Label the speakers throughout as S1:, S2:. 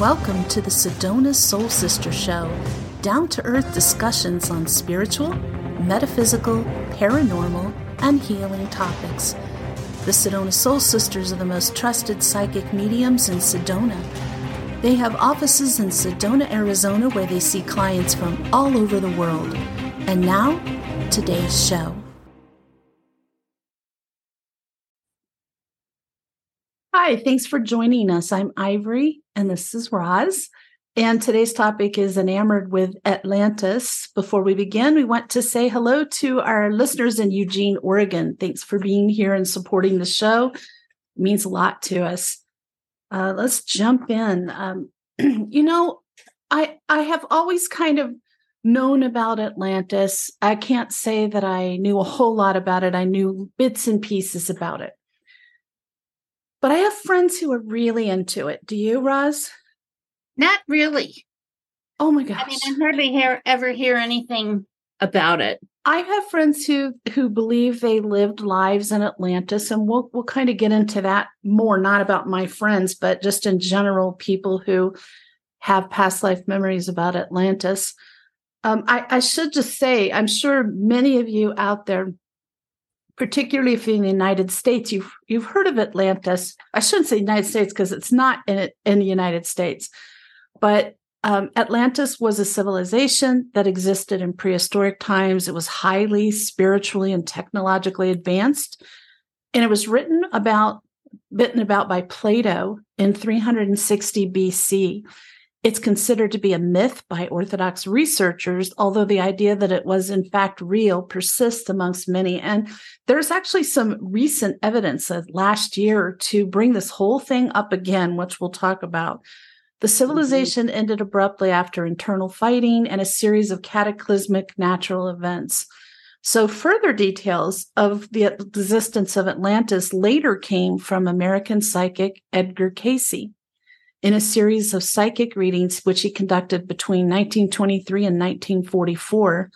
S1: Welcome to the Sedona Soul Sister Show, down to earth discussions on spiritual, metaphysical, paranormal, and healing topics. The Sedona Soul Sisters are the most trusted psychic mediums in Sedona. They have offices in Sedona, Arizona, where they see clients from all over the world. And now, today's show. Hi, thanks for joining us. I'm Ivory, and this is Roz. And today's topic is enamored with Atlantis. Before we begin, we want to say hello to our listeners in Eugene, Oregon. Thanks for being here and supporting the show. It means a lot to us. Uh, let's jump in. Um, you know, I I have always kind of known about Atlantis. I can't say that I knew a whole lot about it. I knew bits and pieces about it. But I have friends who are really into it. Do you, Roz?
S2: Not really.
S1: Oh my gosh.
S2: I mean, I hardly hear, ever hear anything about it.
S1: I have friends who who believe they lived lives in Atlantis, and we'll we'll kind of get into that more, not about my friends, but just in general, people who have past life memories about Atlantis. Um, I, I should just say, I'm sure many of you out there particularly if you're in the United States, you've you've heard of Atlantis. I shouldn't say United States because it's not in it in the United States, but um, Atlantis was a civilization that existed in prehistoric times. It was highly spiritually and technologically advanced, and it was written about, written about by Plato in 360 BC. It's considered to be a myth by Orthodox researchers, although the idea that it was in fact real persists amongst many. And there's actually some recent evidence of last year to bring this whole thing up again, which we'll talk about. The mm-hmm. civilization mm-hmm. ended abruptly after internal fighting and a series of cataclysmic natural events. So, further details of the existence of Atlantis later came from American psychic Edgar Cayce in a series of psychic readings, which he conducted between 1923 and 1944.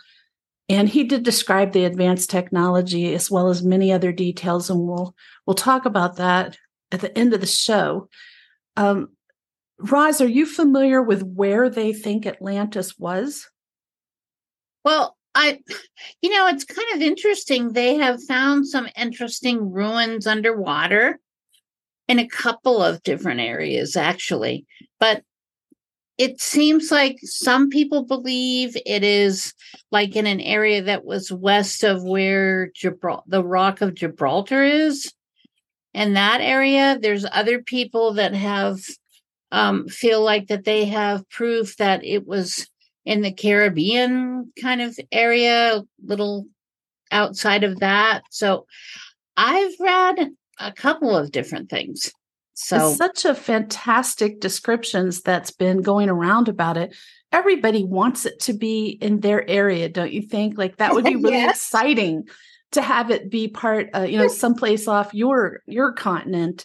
S1: And he did describe the advanced technology as well as many other details, and we'll we'll talk about that at the end of the show. Um, Roz, are you familiar with where they think Atlantis was?
S2: Well, I, you know, it's kind of interesting. They have found some interesting ruins underwater in a couple of different areas, actually. But it seems like some people believe it is like in an area that was west of where Gibral- the Rock of Gibraltar is. In that area, there's other people that have um, feel like that they have proof that it was in the Caribbean kind of area, little outside of that. So I've read a couple of different things. So
S1: it's such a fantastic descriptions that's been going around about it. Everybody wants it to be in their area, don't you think? Like that would be really yes. exciting to have it be part, uh, you know, someplace off your your continent.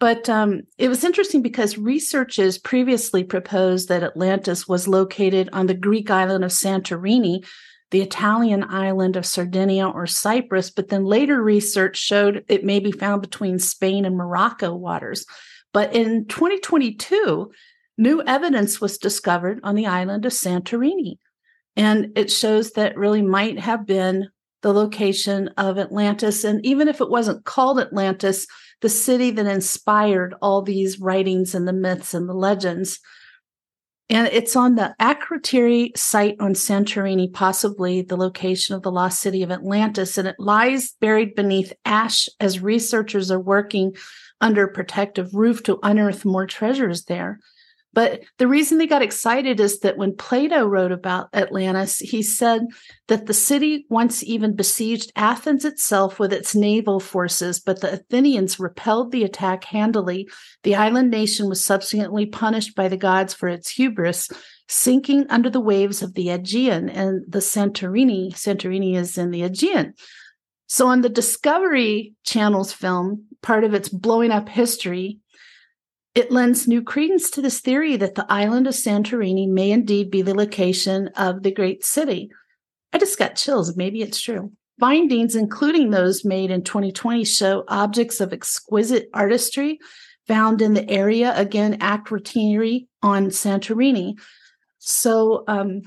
S1: But um, it was interesting because researchers previously proposed that Atlantis was located on the Greek island of Santorini, the Italian island of Sardinia or Cyprus, but then later research showed it may be found between Spain and Morocco waters. But in 2022, new evidence was discovered on the island of Santorini. And it shows that really might have been the location of Atlantis. And even if it wasn't called Atlantis, the city that inspired all these writings and the myths and the legends and it's on the Akrotiri site on Santorini, possibly the location of the lost city of Atlantis. And it lies buried beneath ash as researchers are working under protective roof to unearth more treasures there. But the reason they got excited is that when Plato wrote about Atlantis, he said that the city once even besieged Athens itself with its naval forces, but the Athenians repelled the attack handily. The island nation was subsequently punished by the gods for its hubris, sinking under the waves of the Aegean and the Santorini. Santorini is in the Aegean. So, on the Discovery Channel's film, part of its blowing up history, it lends new credence to this theory that the island of Santorini may indeed be the location of the great city. I just got chills. Maybe it's true. Findings, including those made in 2020, show objects of exquisite artistry found in the area, again, Akrotiri on Santorini. So um,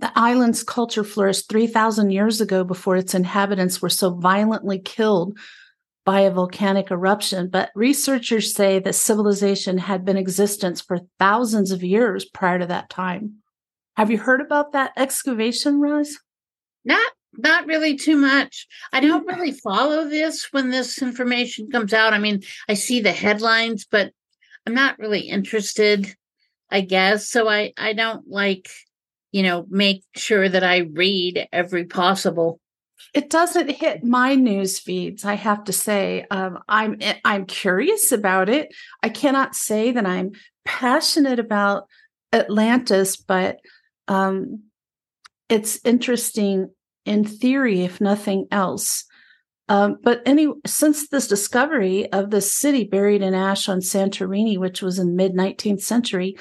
S1: the island's culture flourished 3,000 years ago before its inhabitants were so violently killed by a volcanic eruption. But researchers say that civilization had been in existence for thousands of years prior to that time. Have you heard about that excavation, Roz?
S2: Not not really too much. I don't mm. really follow this when this information comes out. I mean, I see the headlines, but I'm not really interested, I guess. So I I don't like, you know, make sure that I read every possible
S1: it doesn't hit my news feeds i have to say um, i'm eh, i'm curious about it i cannot say that i'm passionate about atlantis but um, it's interesting in theory, if nothing else. Um, but any since this discovery of the city buried in ash on Santorini, which was in mid 19th century,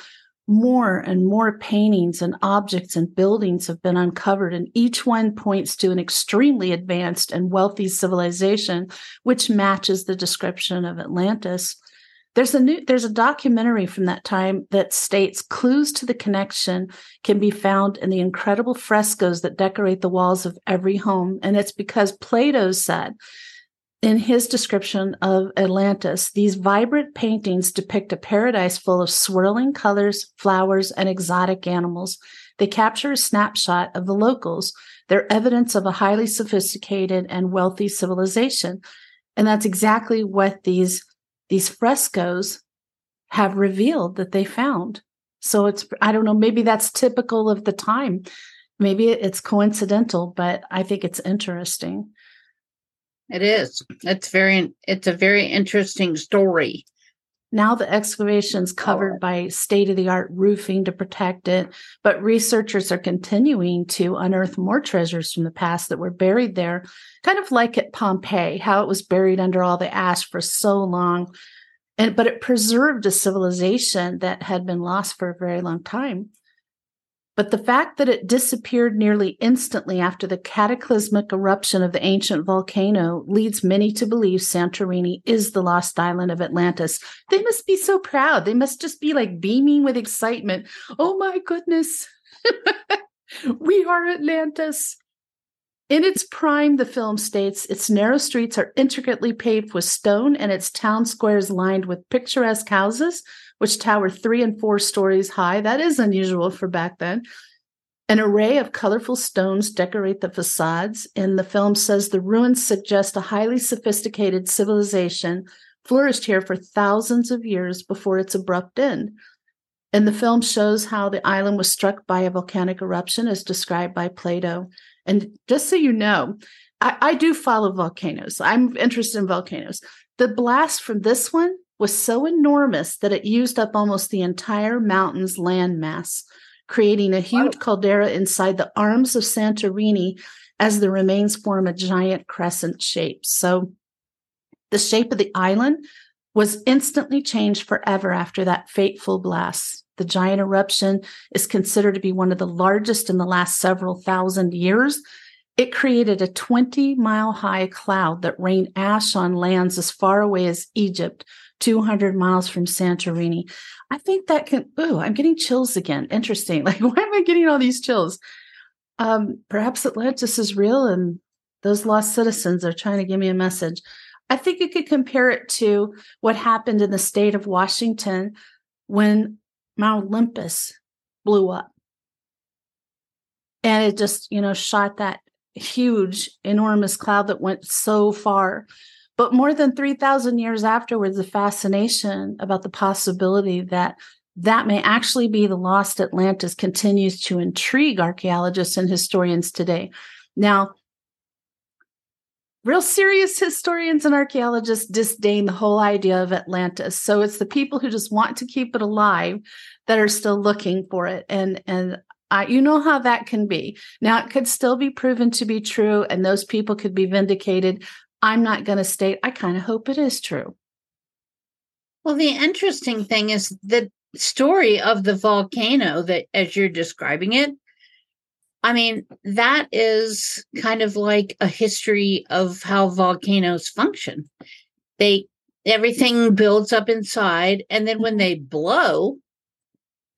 S1: more and more paintings and objects and buildings have been uncovered, and each one points to an extremely advanced and wealthy civilization, which matches the description of Atlantis. There's a new there's a documentary from that time that states clues to the connection can be found in the incredible frescoes that decorate the walls of every home and it's because Plato said in his description of Atlantis, these vibrant paintings depict a paradise full of swirling colors, flowers, and exotic animals. They capture a snapshot of the locals. They're evidence of a highly sophisticated and wealthy civilization. And that's exactly what these these frescoes have revealed that they found. So it's, I don't know, maybe that's typical of the time. Maybe it's coincidental, but I think it's interesting.
S2: It is. It's very, it's a very interesting story.
S1: Now the excavation's covered by state of the art roofing to protect it, but researchers are continuing to unearth more treasures from the past that were buried there, kind of like at Pompeii, how it was buried under all the ash for so long. And but it preserved a civilization that had been lost for a very long time. But the fact that it disappeared nearly instantly after the cataclysmic eruption of the ancient volcano leads many to believe Santorini is the lost island of Atlantis. They must be so proud. They must just be like beaming with excitement. Oh my goodness. we are Atlantis. In its prime, the film states its narrow streets are intricately paved with stone and its town squares lined with picturesque houses which tower three and four stories high. That is unusual for back then. An array of colorful stones decorate the facades, and the film says the ruins suggest a highly sophisticated civilization flourished here for thousands of years before its abrupt end. And the film shows how the island was struck by a volcanic eruption as described by Plato. And just so you know, I, I do follow volcanoes. I'm interested in volcanoes. The blast from this one was so enormous that it used up almost the entire mountain's landmass, creating a huge wow. caldera inside the arms of Santorini as the remains form a giant crescent shape. So the shape of the island was instantly changed forever after that fateful blast. The giant eruption is considered to be one of the largest in the last several thousand years. It created a 20 mile high cloud that rained ash on lands as far away as Egypt, 200 miles from Santorini. I think that can, ooh, I'm getting chills again. Interesting. Like, why am I getting all these chills? Um, perhaps Atlantis is real and those lost citizens are trying to give me a message. I think you could compare it to what happened in the state of Washington when Mount Olympus blew up. And it just, you know, shot that huge, enormous cloud that went so far but more than 3,000 years afterwards, the fascination about the possibility that that may actually be the lost Atlantis continues to intrigue archaeologists and historians today. Now, real serious historians and archaeologists disdain the whole idea of Atlantis. So it's the people who just want to keep it alive that are still looking for it. And and I, you know how that can be. Now it could still be proven to be true, and those people could be vindicated. I'm not going to state, I kind of hope it is true.
S2: Well, the interesting thing is the story of the volcano that, as you're describing it, I mean, that is kind of like a history of how volcanoes function. They everything builds up inside. And then when they blow,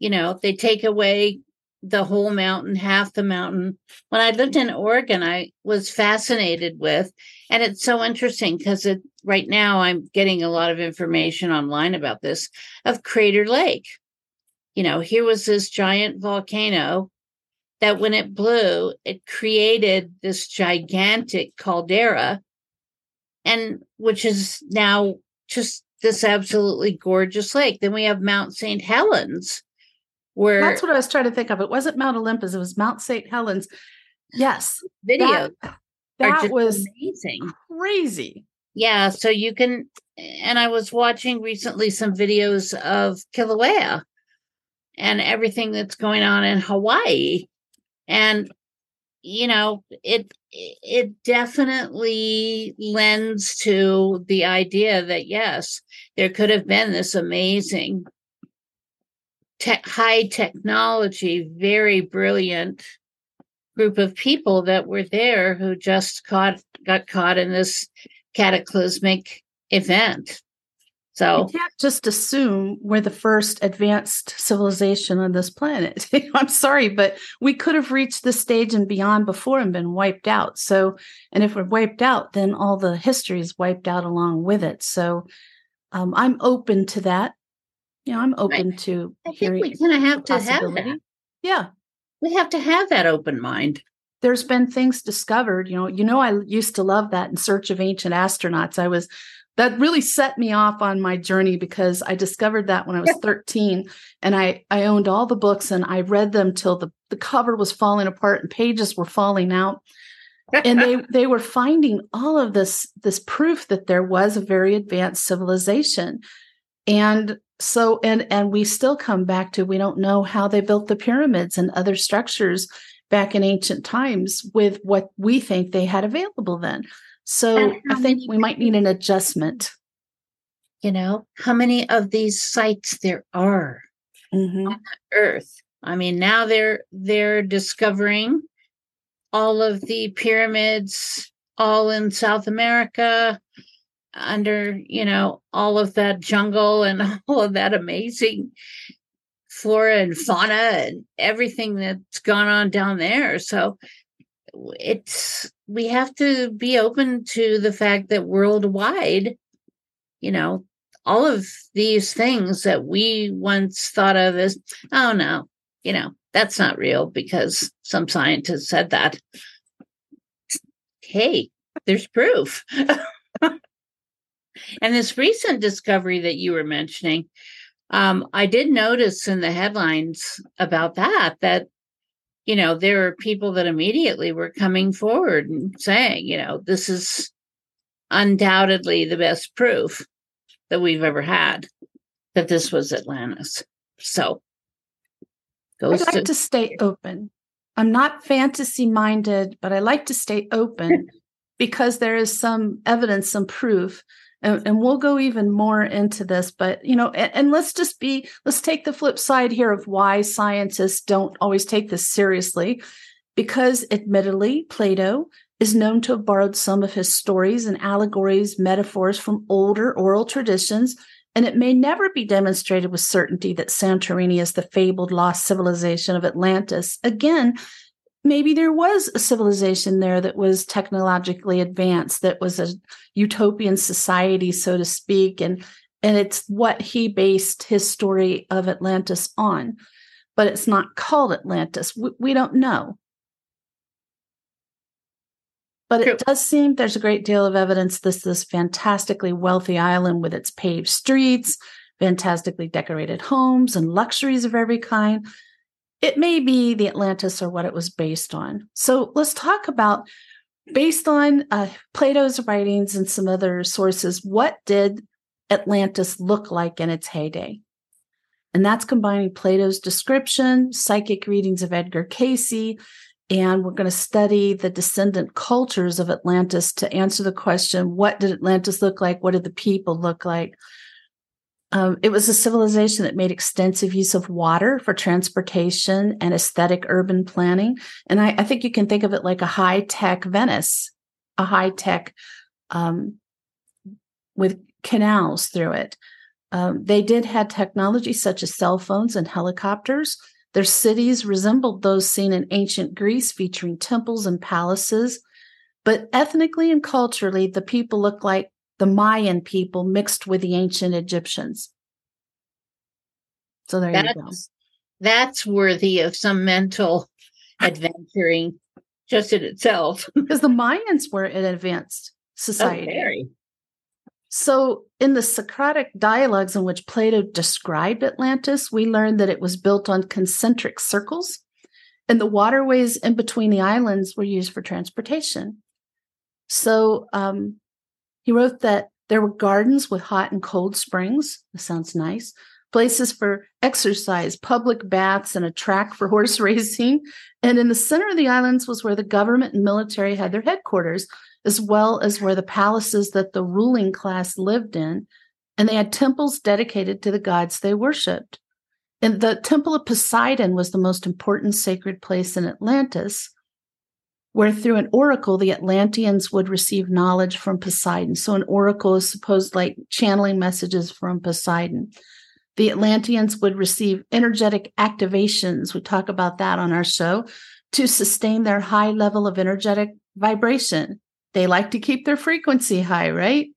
S2: you know, they take away the whole mountain, half the mountain. When I lived in Oregon, I was fascinated with, and it's so interesting because it right now I'm getting a lot of information online about this of Crater Lake. You know, here was this giant volcano that when it blew, it created this gigantic caldera, and which is now just this absolutely gorgeous lake. Then we have Mount St. Helens, where
S1: that's what I was trying to think of. It wasn't Mount Olympus, it was Mount St. Helens. Yes.
S2: Video.
S1: That, that was amazing. Crazy.
S2: Yeah. So you can, and I was watching recently some videos of Kilauea and everything that's going on in Hawaii. And, you know, it, it definitely lends to the idea that yes, there could have been this amazing te- high technology, very brilliant group of people that were there who just caught got caught in this cataclysmic event. So
S1: you can't just assume we're the first advanced civilization on this planet. I'm sorry, but we could have reached this stage and beyond before and been wiped out. So, and if we're wiped out, then all the history is wiped out along with it. So, um, I'm open to that. Know, I'm open right. to
S2: I hearing. we kind of have to have that.
S1: Yeah,
S2: we have to have that open mind
S1: there's been things discovered you know you know i used to love that in search of ancient astronauts i was that really set me off on my journey because i discovered that when i was 13 and i i owned all the books and i read them till the the cover was falling apart and pages were falling out and they they were finding all of this this proof that there was a very advanced civilization and so and and we still come back to we don't know how they built the pyramids and other structures back in ancient times with what we think they had available then. So I think we might need an adjustment.
S2: You know, how many of these sites there are mm-hmm. on the earth? I mean, now they're they're discovering all of the pyramids all in South America under, you know, all of that jungle and all of that amazing flora and fauna and everything that's gone on down there. So it's we have to be open to the fact that worldwide, you know, all of these things that we once thought of as, oh no, you know, that's not real because some scientist said that. Hey, there's proof. and this recent discovery that you were mentioning, um, I did notice in the headlines about that that you know there are people that immediately were coming forward and saying, you know, this is undoubtedly the best proof that we've ever had that this was Atlantis. So
S1: goes I like to, to stay open. I'm not fantasy minded, but I like to stay open because there is some evidence, some proof and, and we'll go even more into this but you know and, and let's just be let's take the flip side here of why scientists don't always take this seriously because admittedly plato is known to have borrowed some of his stories and allegories metaphors from older oral traditions and it may never be demonstrated with certainty that Santorini is the fabled lost civilization of Atlantis. Again, maybe there was a civilization there that was technologically advanced that was a utopian society so to speak and and it's what he based his story of atlantis on but it's not called atlantis. We, we don't know. But it does seem there's a great deal of evidence this this fantastically wealthy island with its paved streets fantastically decorated homes and luxuries of every kind it may be the Atlantis or what it was based on. So let's talk about, based on uh, Plato's writings and some other sources, what did Atlantis look like in its heyday? And that's combining Plato's description, psychic readings of Edgar Cayce, and we're going to study the descendant cultures of Atlantis to answer the question what did Atlantis look like? What did the people look like? Um, it was a civilization that made extensive use of water for transportation and aesthetic urban planning. And I, I think you can think of it like a high tech Venice, a high tech um, with canals through it. Um, they did have technology such as cell phones and helicopters. Their cities resembled those seen in ancient Greece, featuring temples and palaces. But ethnically and culturally, the people looked like the Mayan people mixed with the ancient Egyptians. So there that's, you go.
S2: That's worthy of some mental adventuring just in itself.
S1: because the Mayans were an advanced society. Oh, so, in the Socratic dialogues in which Plato described Atlantis, we learned that it was built on concentric circles, and the waterways in between the islands were used for transportation. So, um, he wrote that there were gardens with hot and cold springs. This sounds nice. Places for exercise, public baths, and a track for horse racing. And in the center of the islands was where the government and military had their headquarters as well as where the palaces that the ruling class lived in, and they had temples dedicated to the gods they worshiped. And the Temple of Poseidon was the most important sacred place in Atlantis, where through an oracle, the Atlanteans would receive knowledge from Poseidon. So, an oracle is supposed like channeling messages from Poseidon. The Atlanteans would receive energetic activations. We talk about that on our show to sustain their high level of energetic vibration. They like to keep their frequency high, right?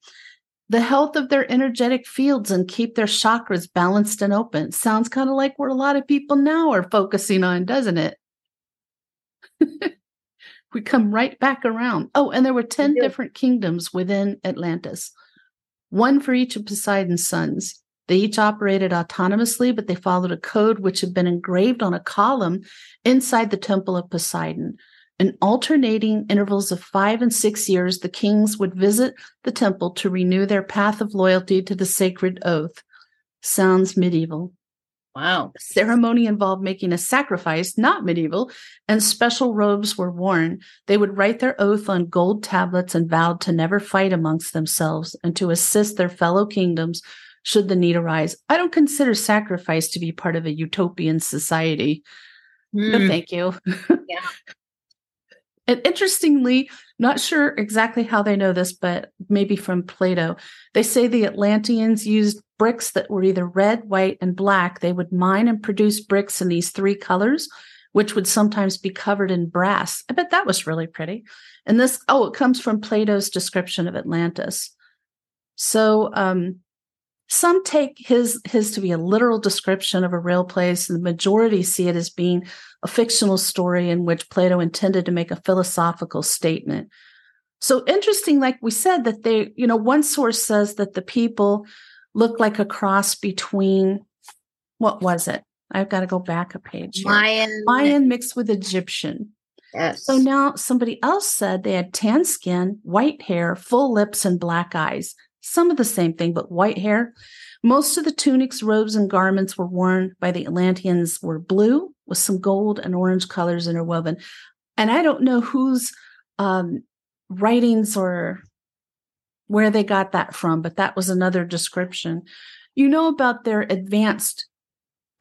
S1: The health of their energetic fields and keep their chakras balanced and open. Sounds kind of like what a lot of people now are focusing on, doesn't it? we come right back around. Oh, and there were 10 different kingdoms within Atlantis, one for each of Poseidon's sons. They each operated autonomously, but they followed a code which had been engraved on a column inside the temple of Poseidon. In alternating intervals of five and six years, the kings would visit the temple to renew their path of loyalty to the sacred oath. Sounds medieval.
S2: Wow.
S1: The ceremony involved making a sacrifice, not medieval, and special robes were worn. They would write their oath on gold tablets and vowed to never fight amongst themselves and to assist their fellow kingdoms should the need arise. I don't consider sacrifice to be part of a utopian society. Mm. No, hmm. thank you. Yeah. And interestingly, not sure exactly how they know this, but maybe from Plato, they say the Atlanteans used bricks that were either red, white, and black. They would mine and produce bricks in these three colors, which would sometimes be covered in brass. I bet that was really pretty. And this, oh, it comes from Plato's description of Atlantis. So, um, some take his his to be a literal description of a real place, and the majority see it as being a fictional story in which Plato intended to make a philosophical statement. So interesting, like we said, that they, you know, one source says that the people look like a cross between what was it? I've got to go back a page. Here.
S2: Mayan.
S1: Mayan mixed with Egyptian.
S2: Yes.
S1: So now somebody else said they had tan skin, white hair, full lips, and black eyes. Some of the same thing, but white hair. Most of the tunics, robes, and garments were worn by the Atlanteans were blue with some gold and orange colors interwoven. And I don't know whose um, writings or where they got that from, but that was another description. You know about their advanced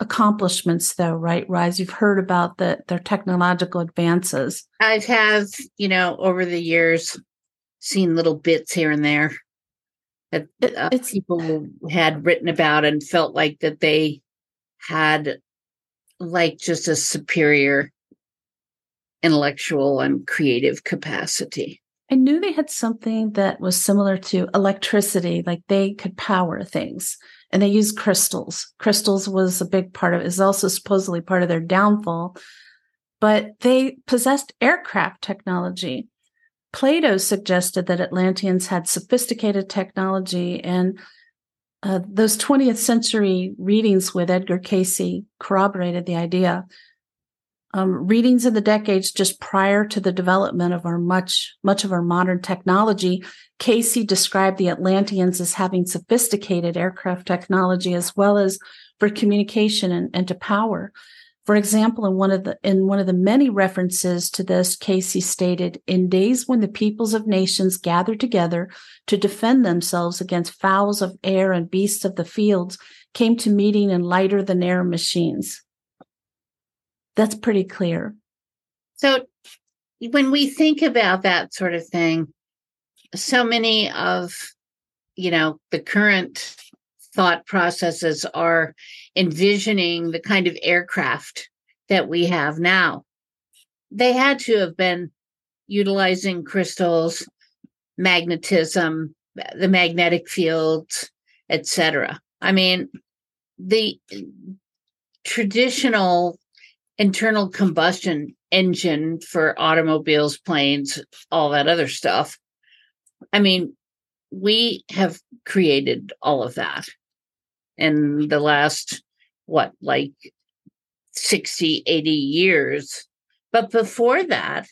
S1: accomplishments though right rise you've heard about the, their technological advances
S2: i have you know over the years seen little bits here and there that uh, people had written about and felt like that they had like just a superior intellectual and creative capacity.
S1: I knew they had something that was similar to electricity, like they could power things and they used crystals. Crystals was a big part of it, is also supposedly part of their downfall. But they possessed aircraft technology. Plato suggested that Atlanteans had sophisticated technology, and uh, those 20th century readings with Edgar Cayce corroborated the idea. Um, readings in the decades just prior to the development of our much much of our modern technology, Cayce described the Atlanteans as having sophisticated aircraft technology as well as for communication and, and to power. For example, in one of the in one of the many references to this, Cayce stated, "In days when the peoples of nations gathered together to defend themselves against fowls of air and beasts of the fields, came to meeting in lighter than air machines." That's pretty clear.
S2: So, when we think about that sort of thing, so many of you know, the current thought processes are envisioning the kind of aircraft that we have now. They had to have been utilizing crystals, magnetism, the magnetic fields, etc. I mean, the traditional internal combustion engine for automobiles, planes, all that other stuff. I mean, we have created all of that in the last, what, like 60, 80 years. But before that,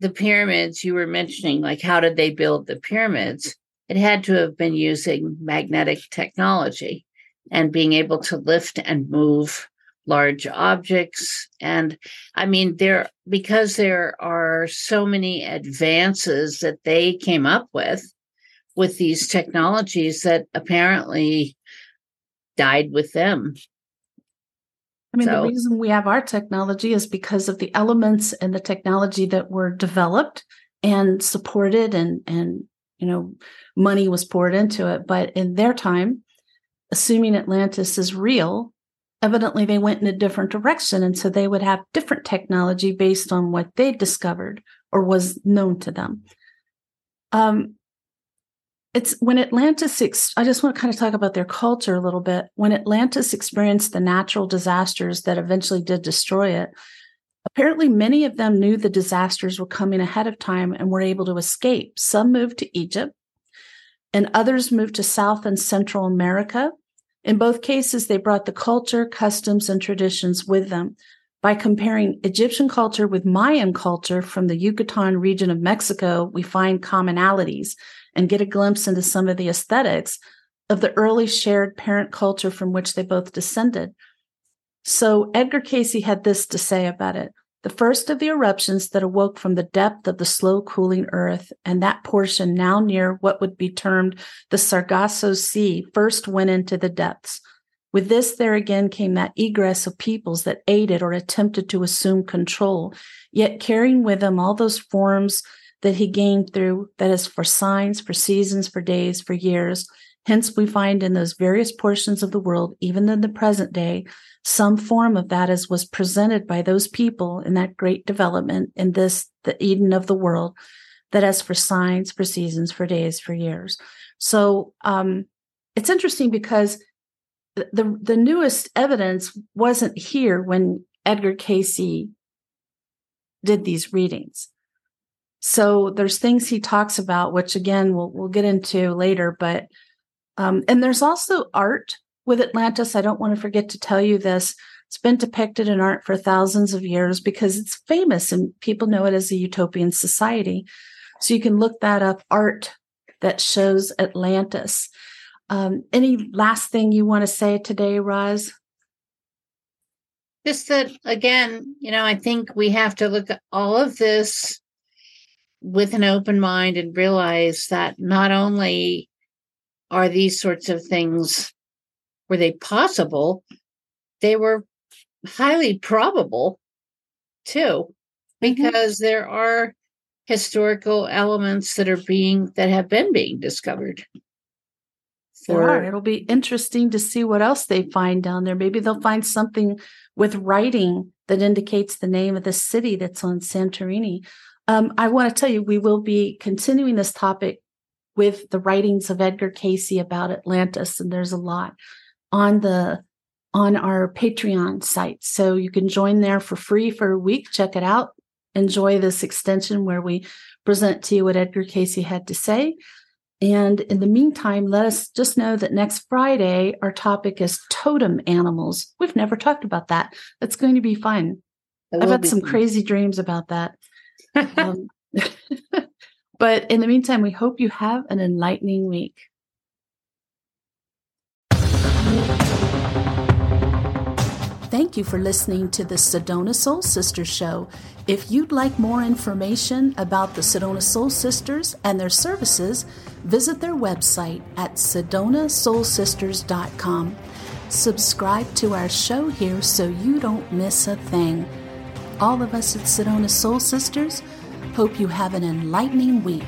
S2: the pyramids you were mentioning, like how did they build the pyramids? It had to have been using magnetic technology and being able to lift and move large objects. And I mean, there, because there are so many advances that they came up with, with these technologies that apparently died with them.
S1: I mean, so, the reason we have our technology is because of the elements and the technology that were developed and supported and and you know money was poured into it. But in their time assuming atlantis is real evidently they went in a different direction. And so they would have different technology based on what they discovered or was known to them. Um, it's when atlantis ex- i just want to kind of talk about their culture a little bit. When atlantis experienced the natural disasters that eventually did destroy it apparently many of them knew the disasters were coming ahead of time and were able to escape. Some moved to egypt and others moved to south and central america. In both cases, they brought the culture, customs, and traditions with them. By comparing Egyptian culture with Mayan culture from the Yucatan region of Mexico, we find commonalities and get a glimpse into some of the aesthetics of the early shared parent culture from which they both descended. So Edgar Cayce had this to say about it the first of the eruptions that awoke from the depth of the slow cooling earth, and that portion now near what would be termed the Sargasso Sea, first went into the depths. With this, there again came that egress of peoples that aided or attempted to assume control, yet carrying with them all those forms that he gained through, that is, for signs, for seasons, for days, for years. Hence, we find in those various portions of the world, even in the present day, some form of that as was presented by those people in that great development in this, the Eden of the world, that as for signs, for seasons, for days, for years. So um, it's interesting because the the newest evidence wasn't here when Edgar Cayce did these readings. So there's things he talks about, which again we'll we'll get into later. But um, and there's also art with Atlantis, I don't want to forget to tell you this. It's been depicted in art for thousands of years because it's famous and people know it as a utopian society. So you can look that up art that shows Atlantis. Um, any last thing you want to say today, Roz?
S2: Just that, again, you know, I think we have to look at all of this with an open mind and realize that not only are these sorts of things were they possible? They were highly probable too, mm-hmm. because mm-hmm. there are historical elements that are being that have been being discovered.
S1: For, It'll be interesting to see what else they find down there. Maybe they'll find something with writing that indicates the name of the city that's on Santorini. Um, I want to tell you, we will be continuing this topic with the writings of Edgar Cayce about Atlantis, and there's a lot on the on our Patreon site. So you can join there for free for a week. Check it out. Enjoy this extension where we present to you what Edgar Cayce had to say. And in the meantime, let us just know that next Friday, our topic is totem animals. We've never talked about that. That's going to be fun. I've had some fun. crazy dreams about that. um, but in the meantime, we hope you have an enlightening week. Thank you for listening to the Sedona Soul Sisters Show. If you'd like more information about the Sedona Soul Sisters and their services, visit their website at sedonasoulsisters.com. Subscribe to our show here so you don't miss a thing. All of us at Sedona Soul Sisters hope you have an enlightening week.